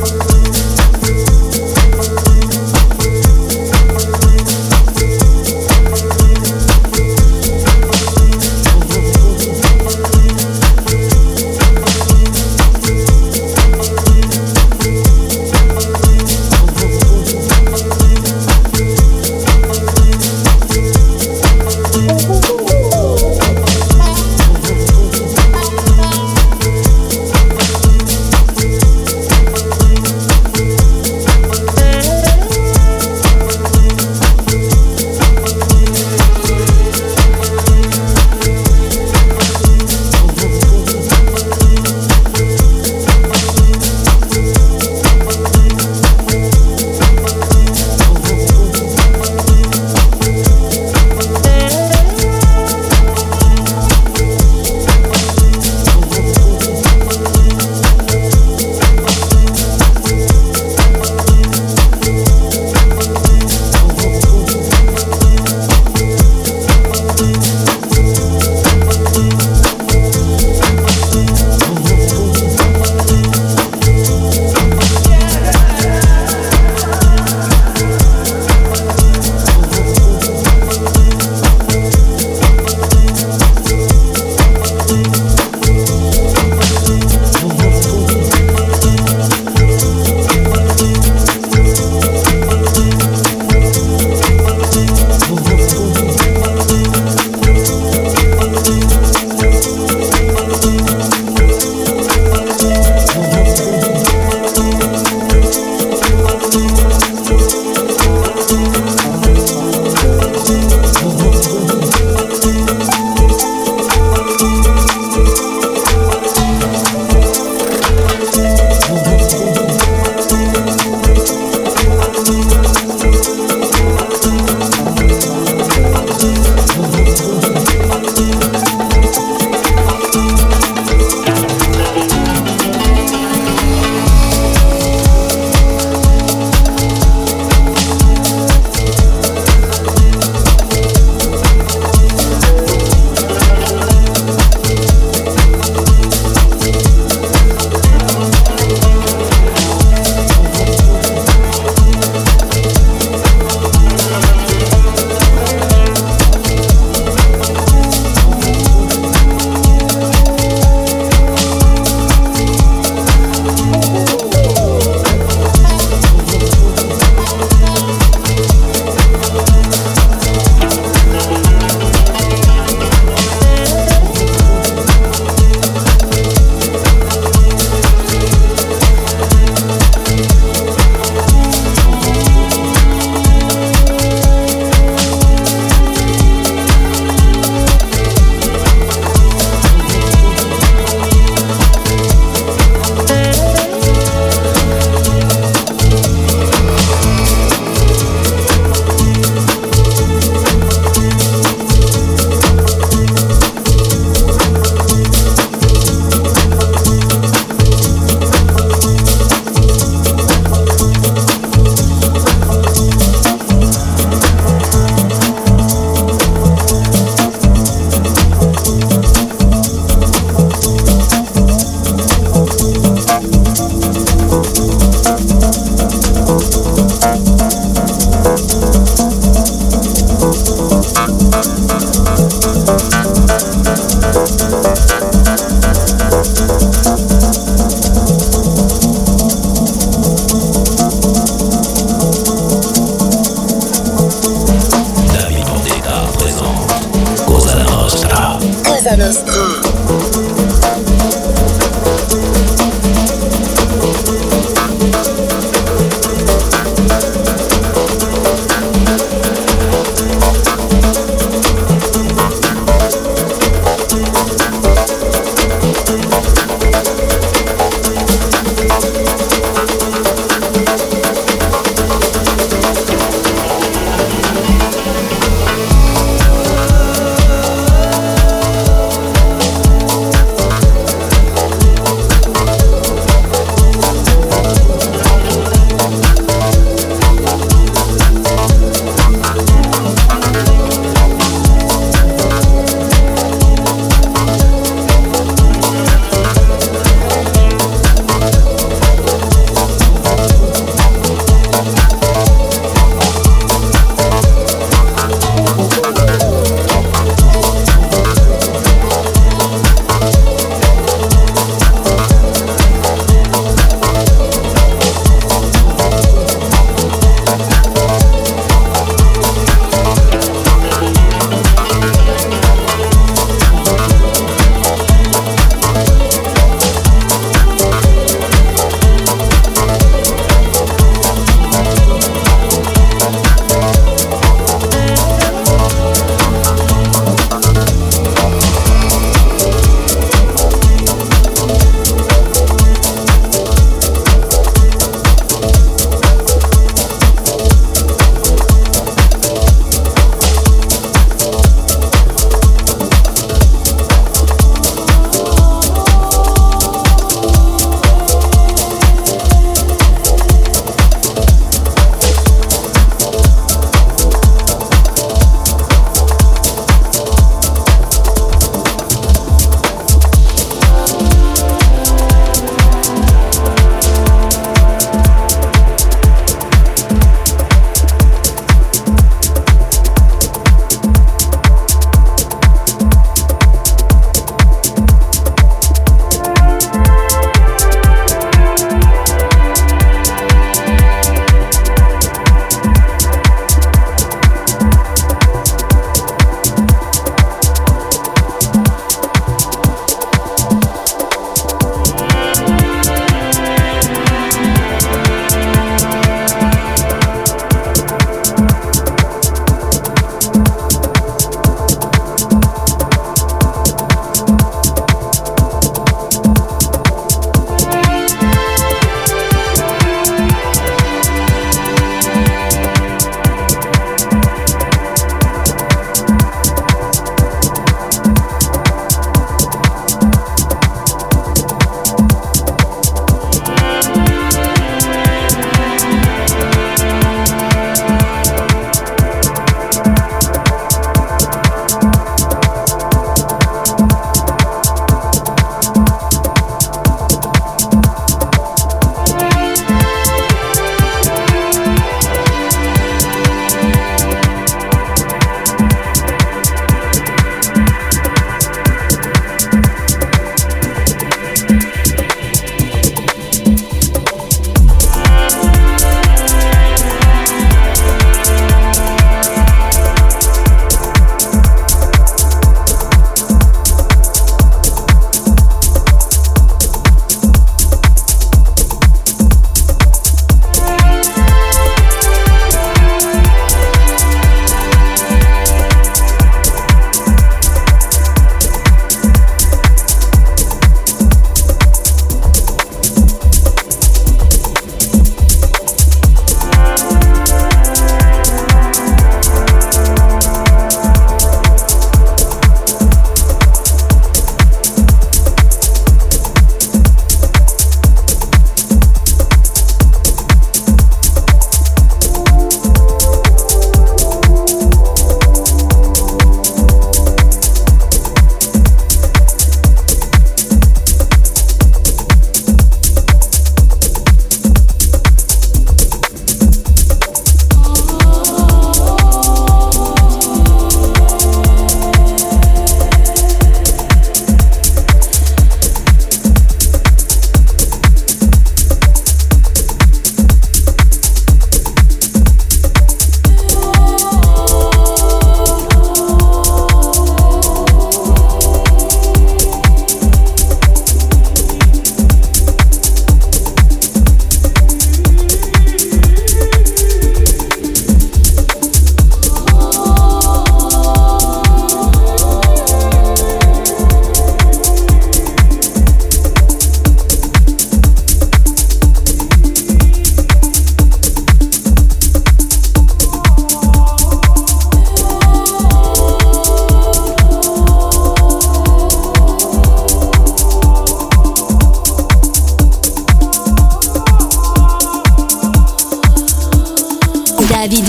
Cosa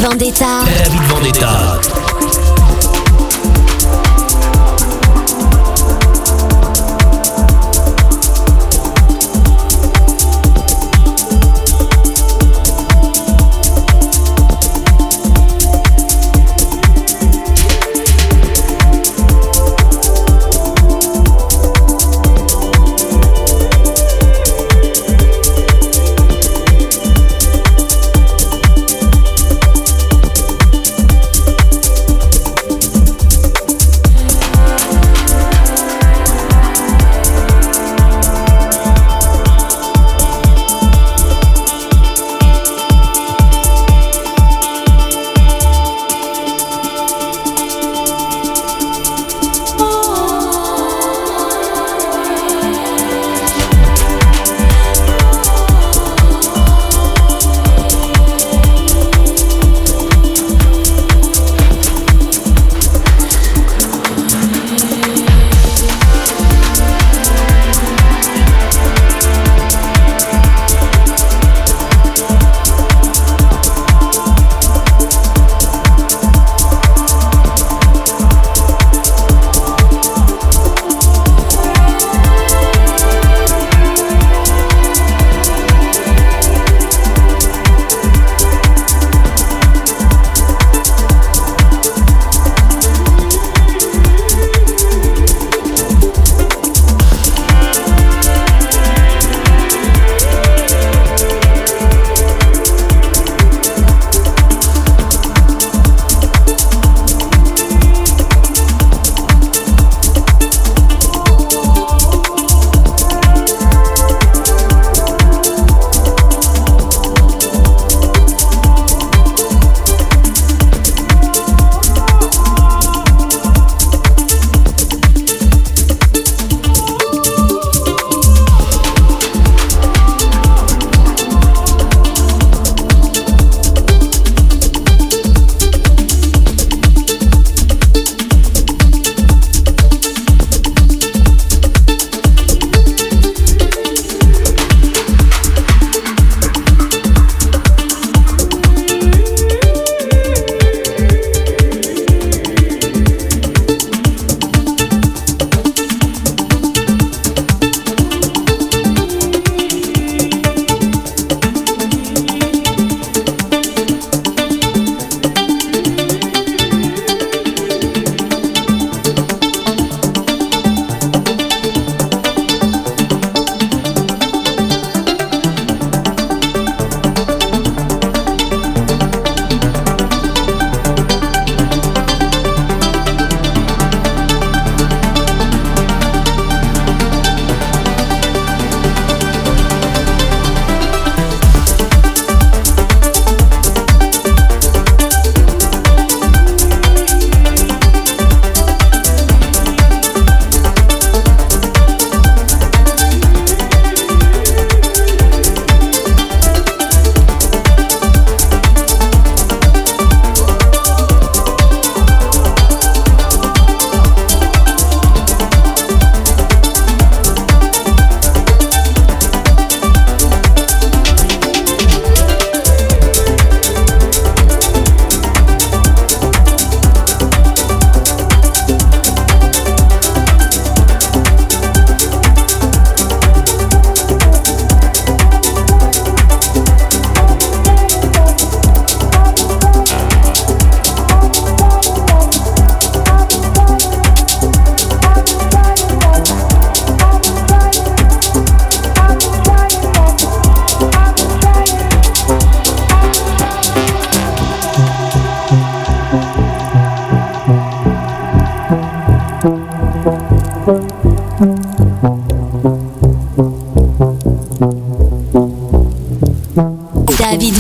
Vendetta. David Vendetta.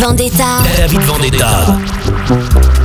Vendetta. David Vendetta.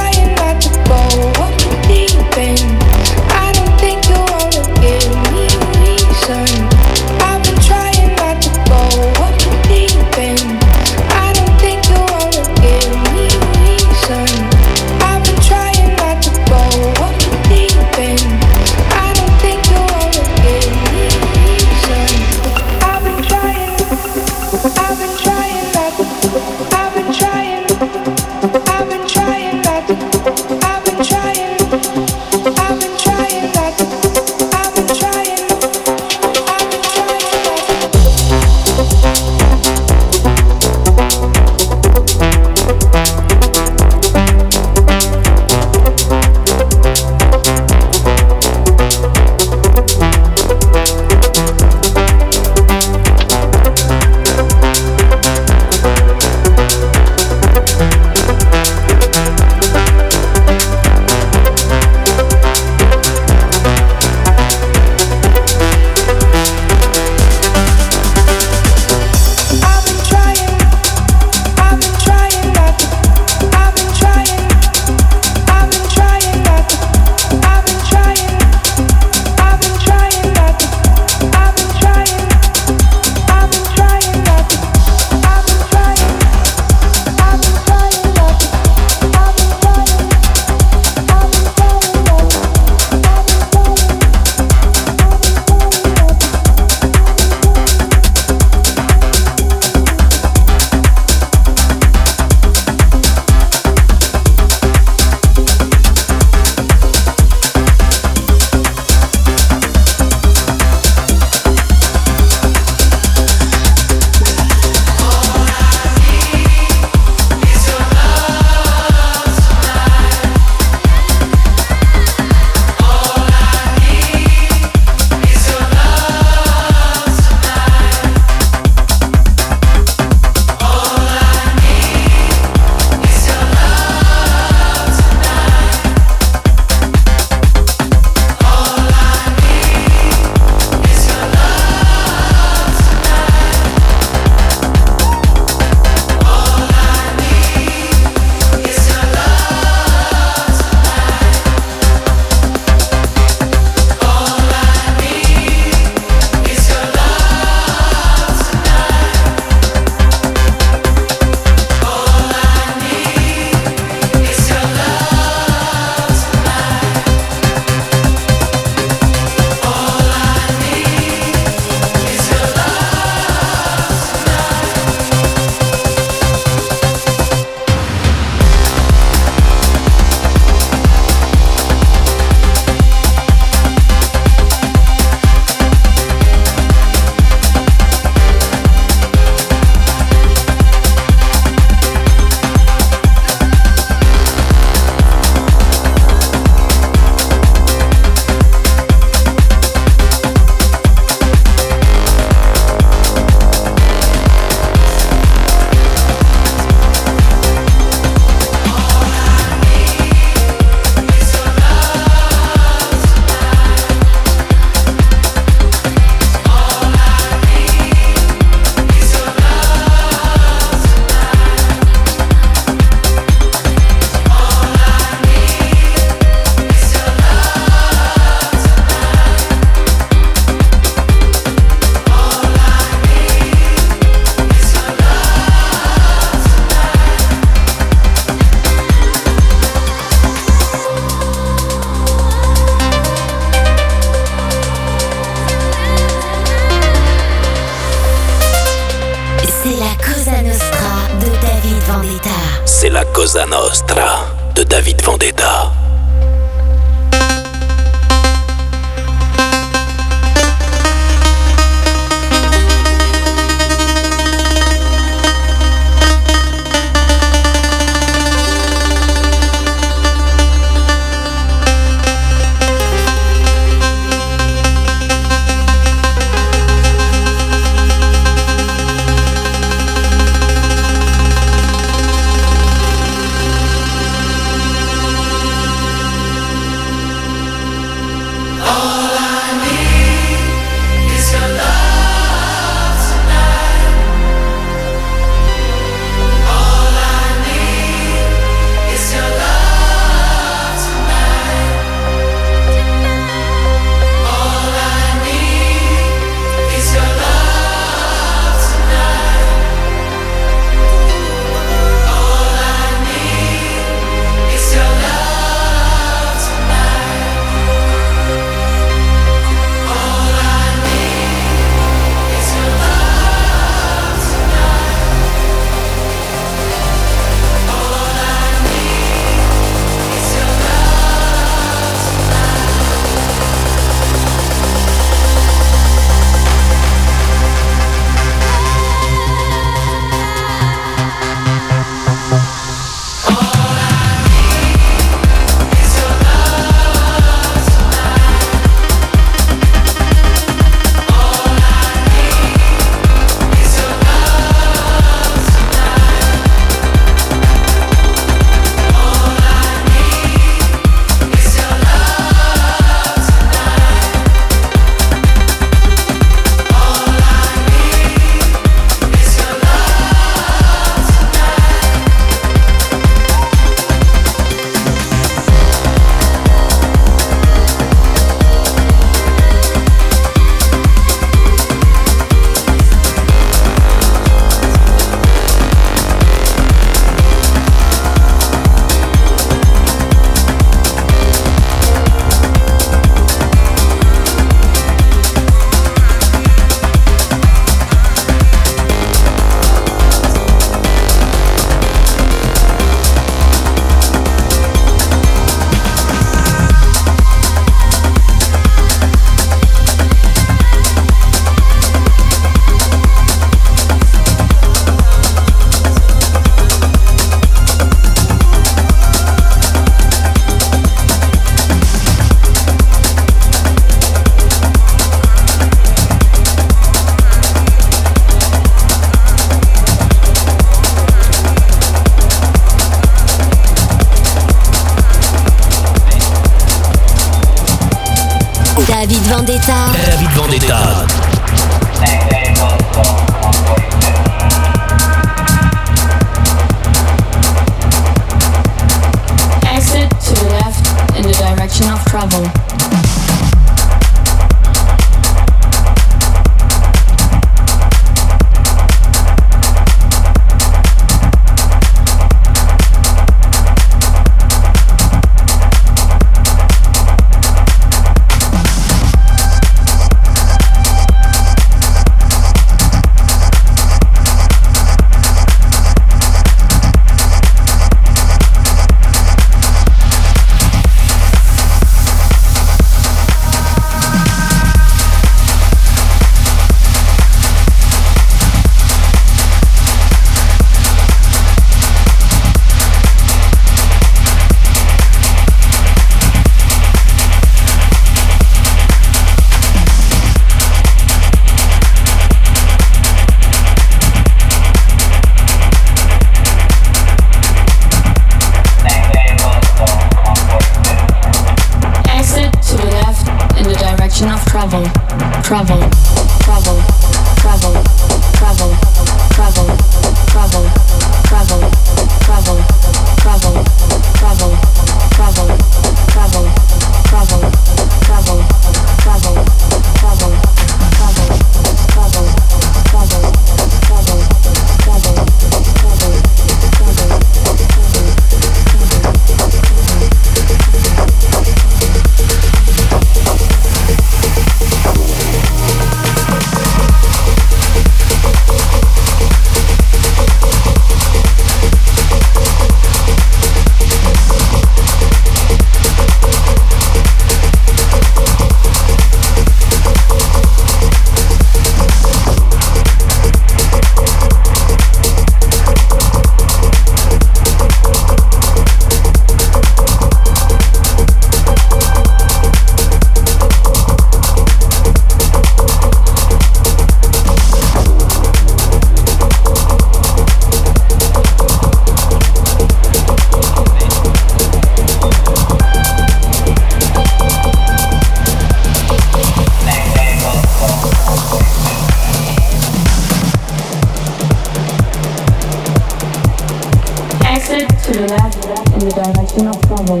In the direction of travel.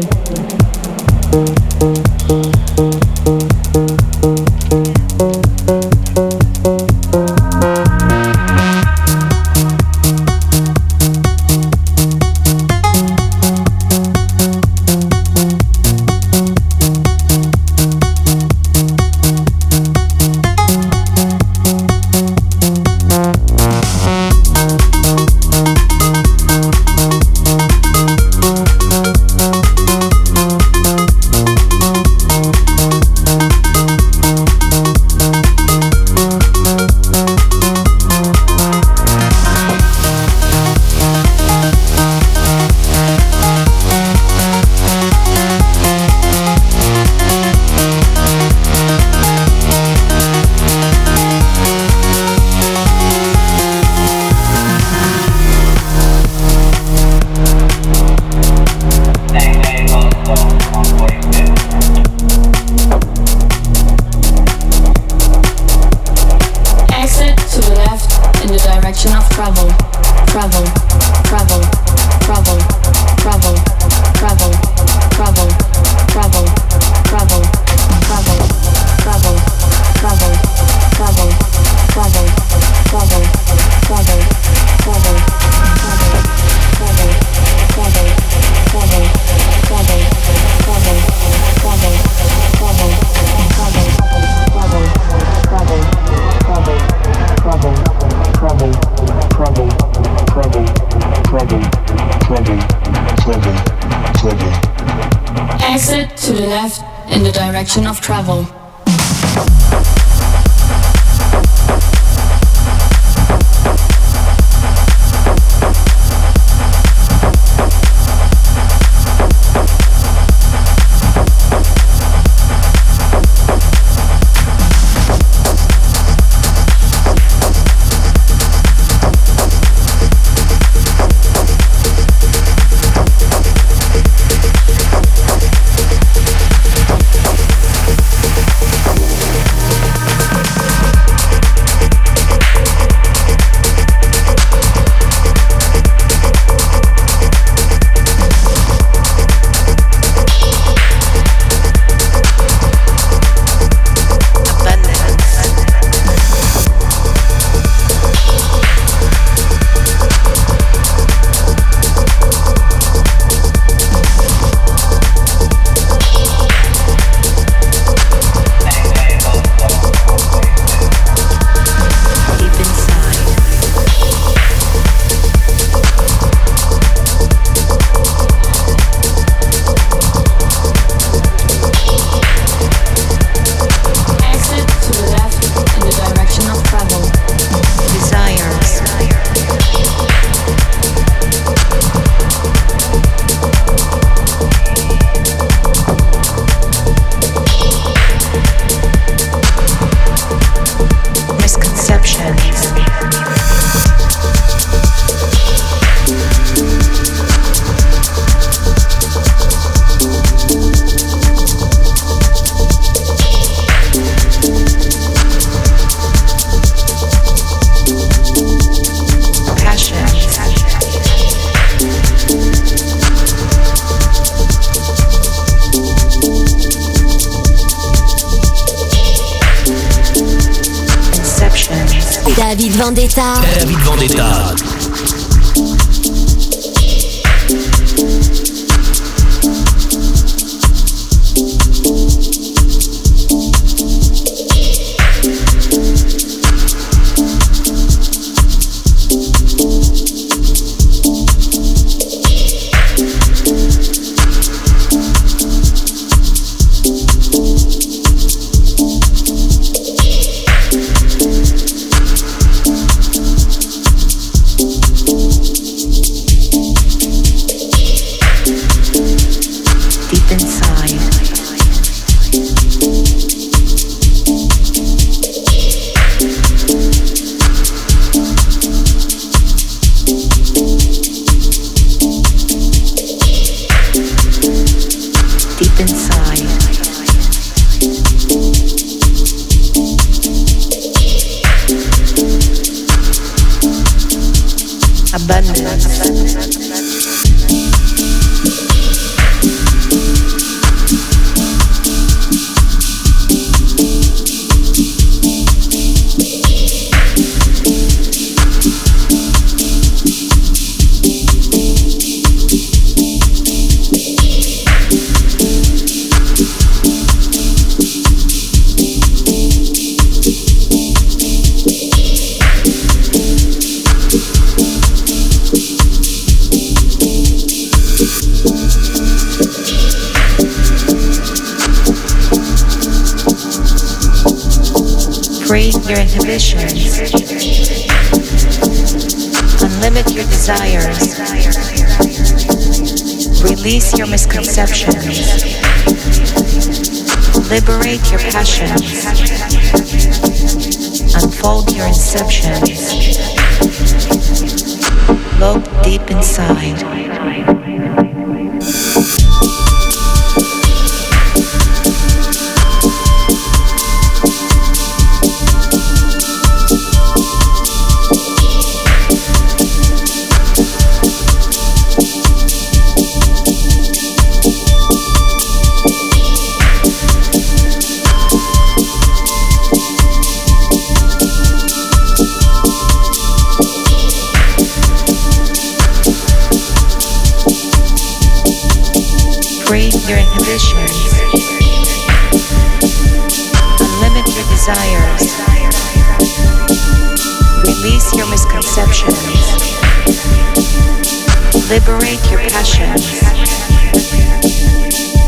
Unfold your passions.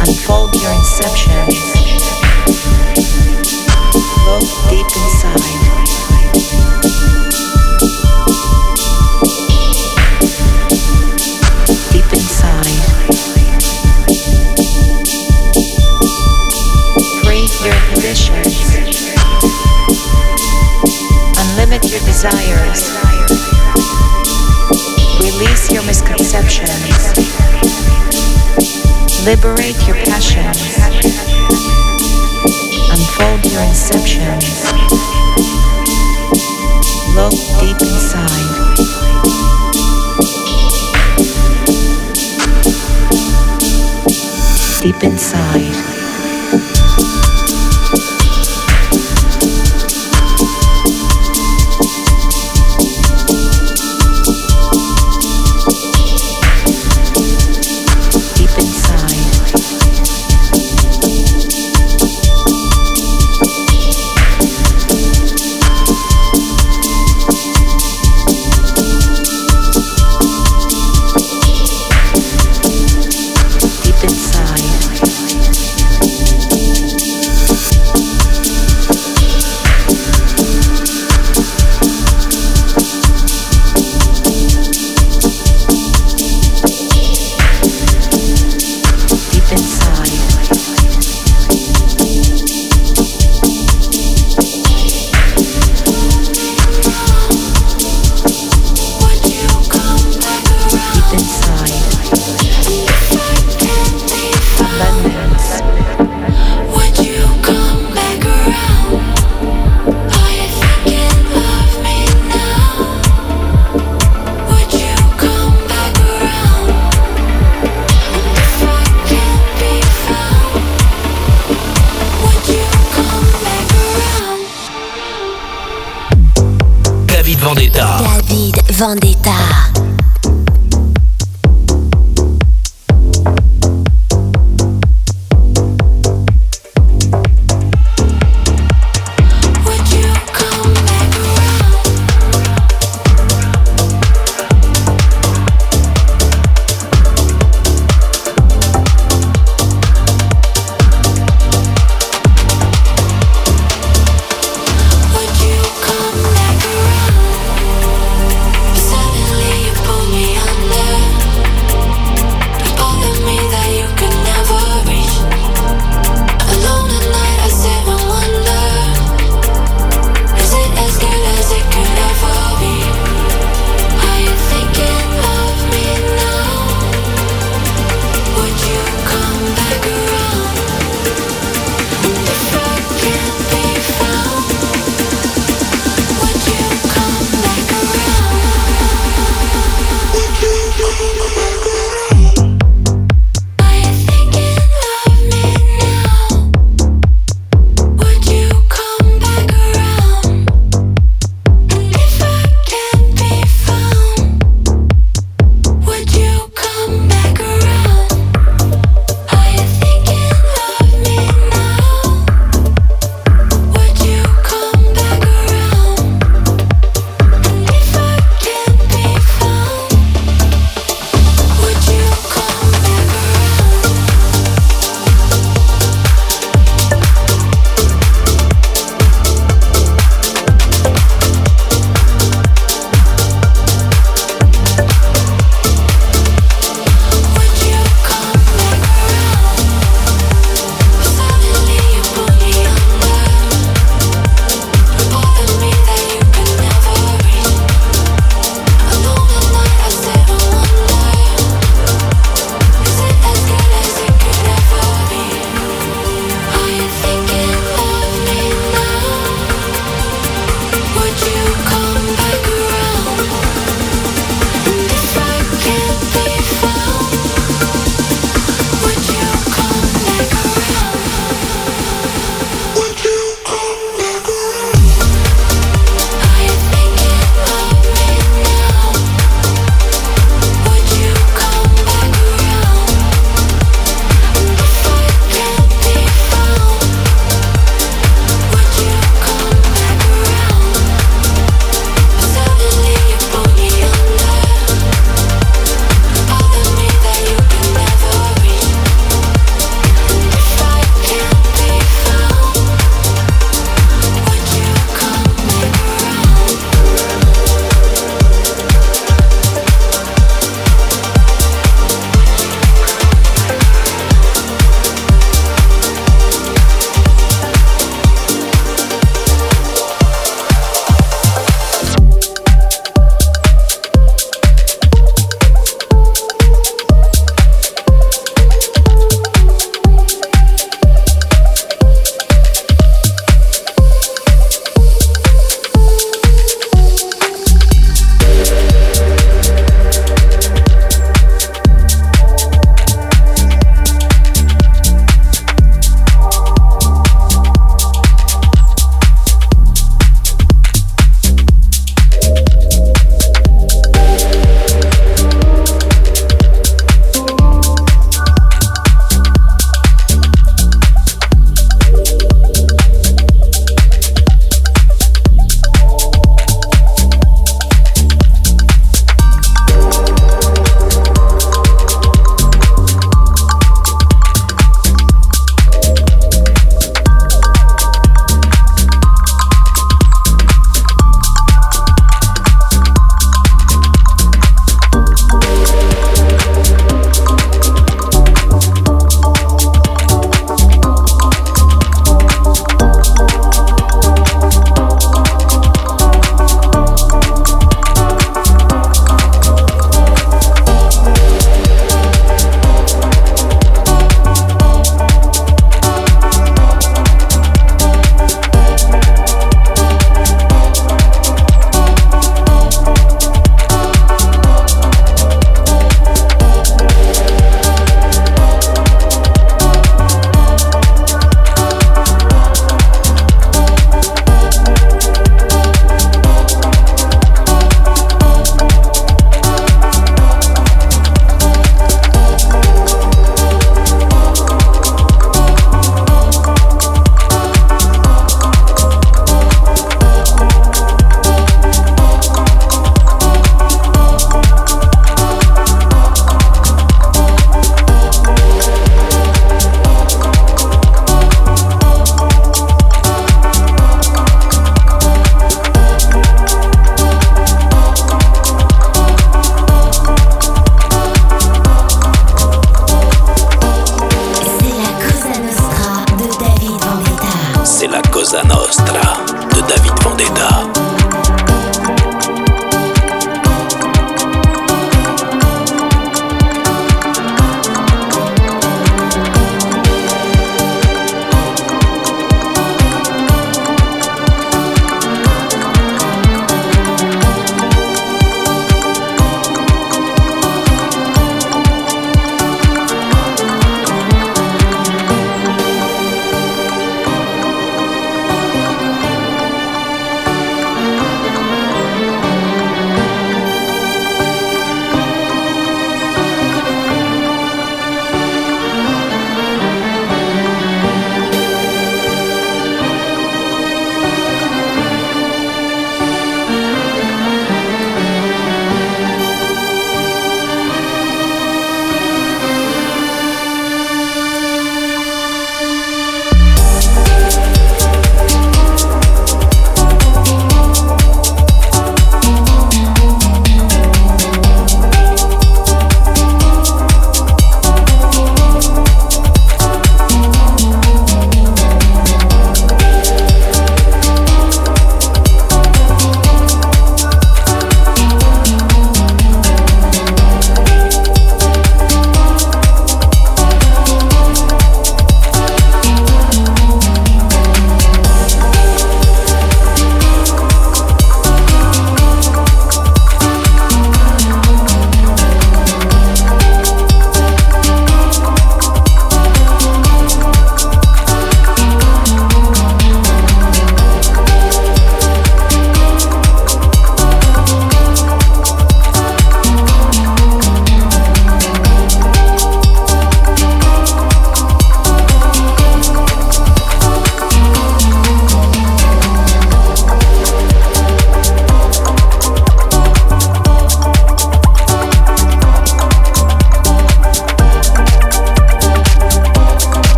Unfold your inception. Liberate your passions. Unfold your inceptions. Look deep inside. Deep inside.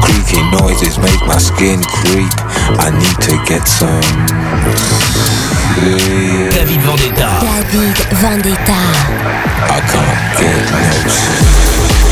Creaky noises make my skin creep. I need to get some. sleep. David Vendetta. David Vendetta. I can't get no sleep.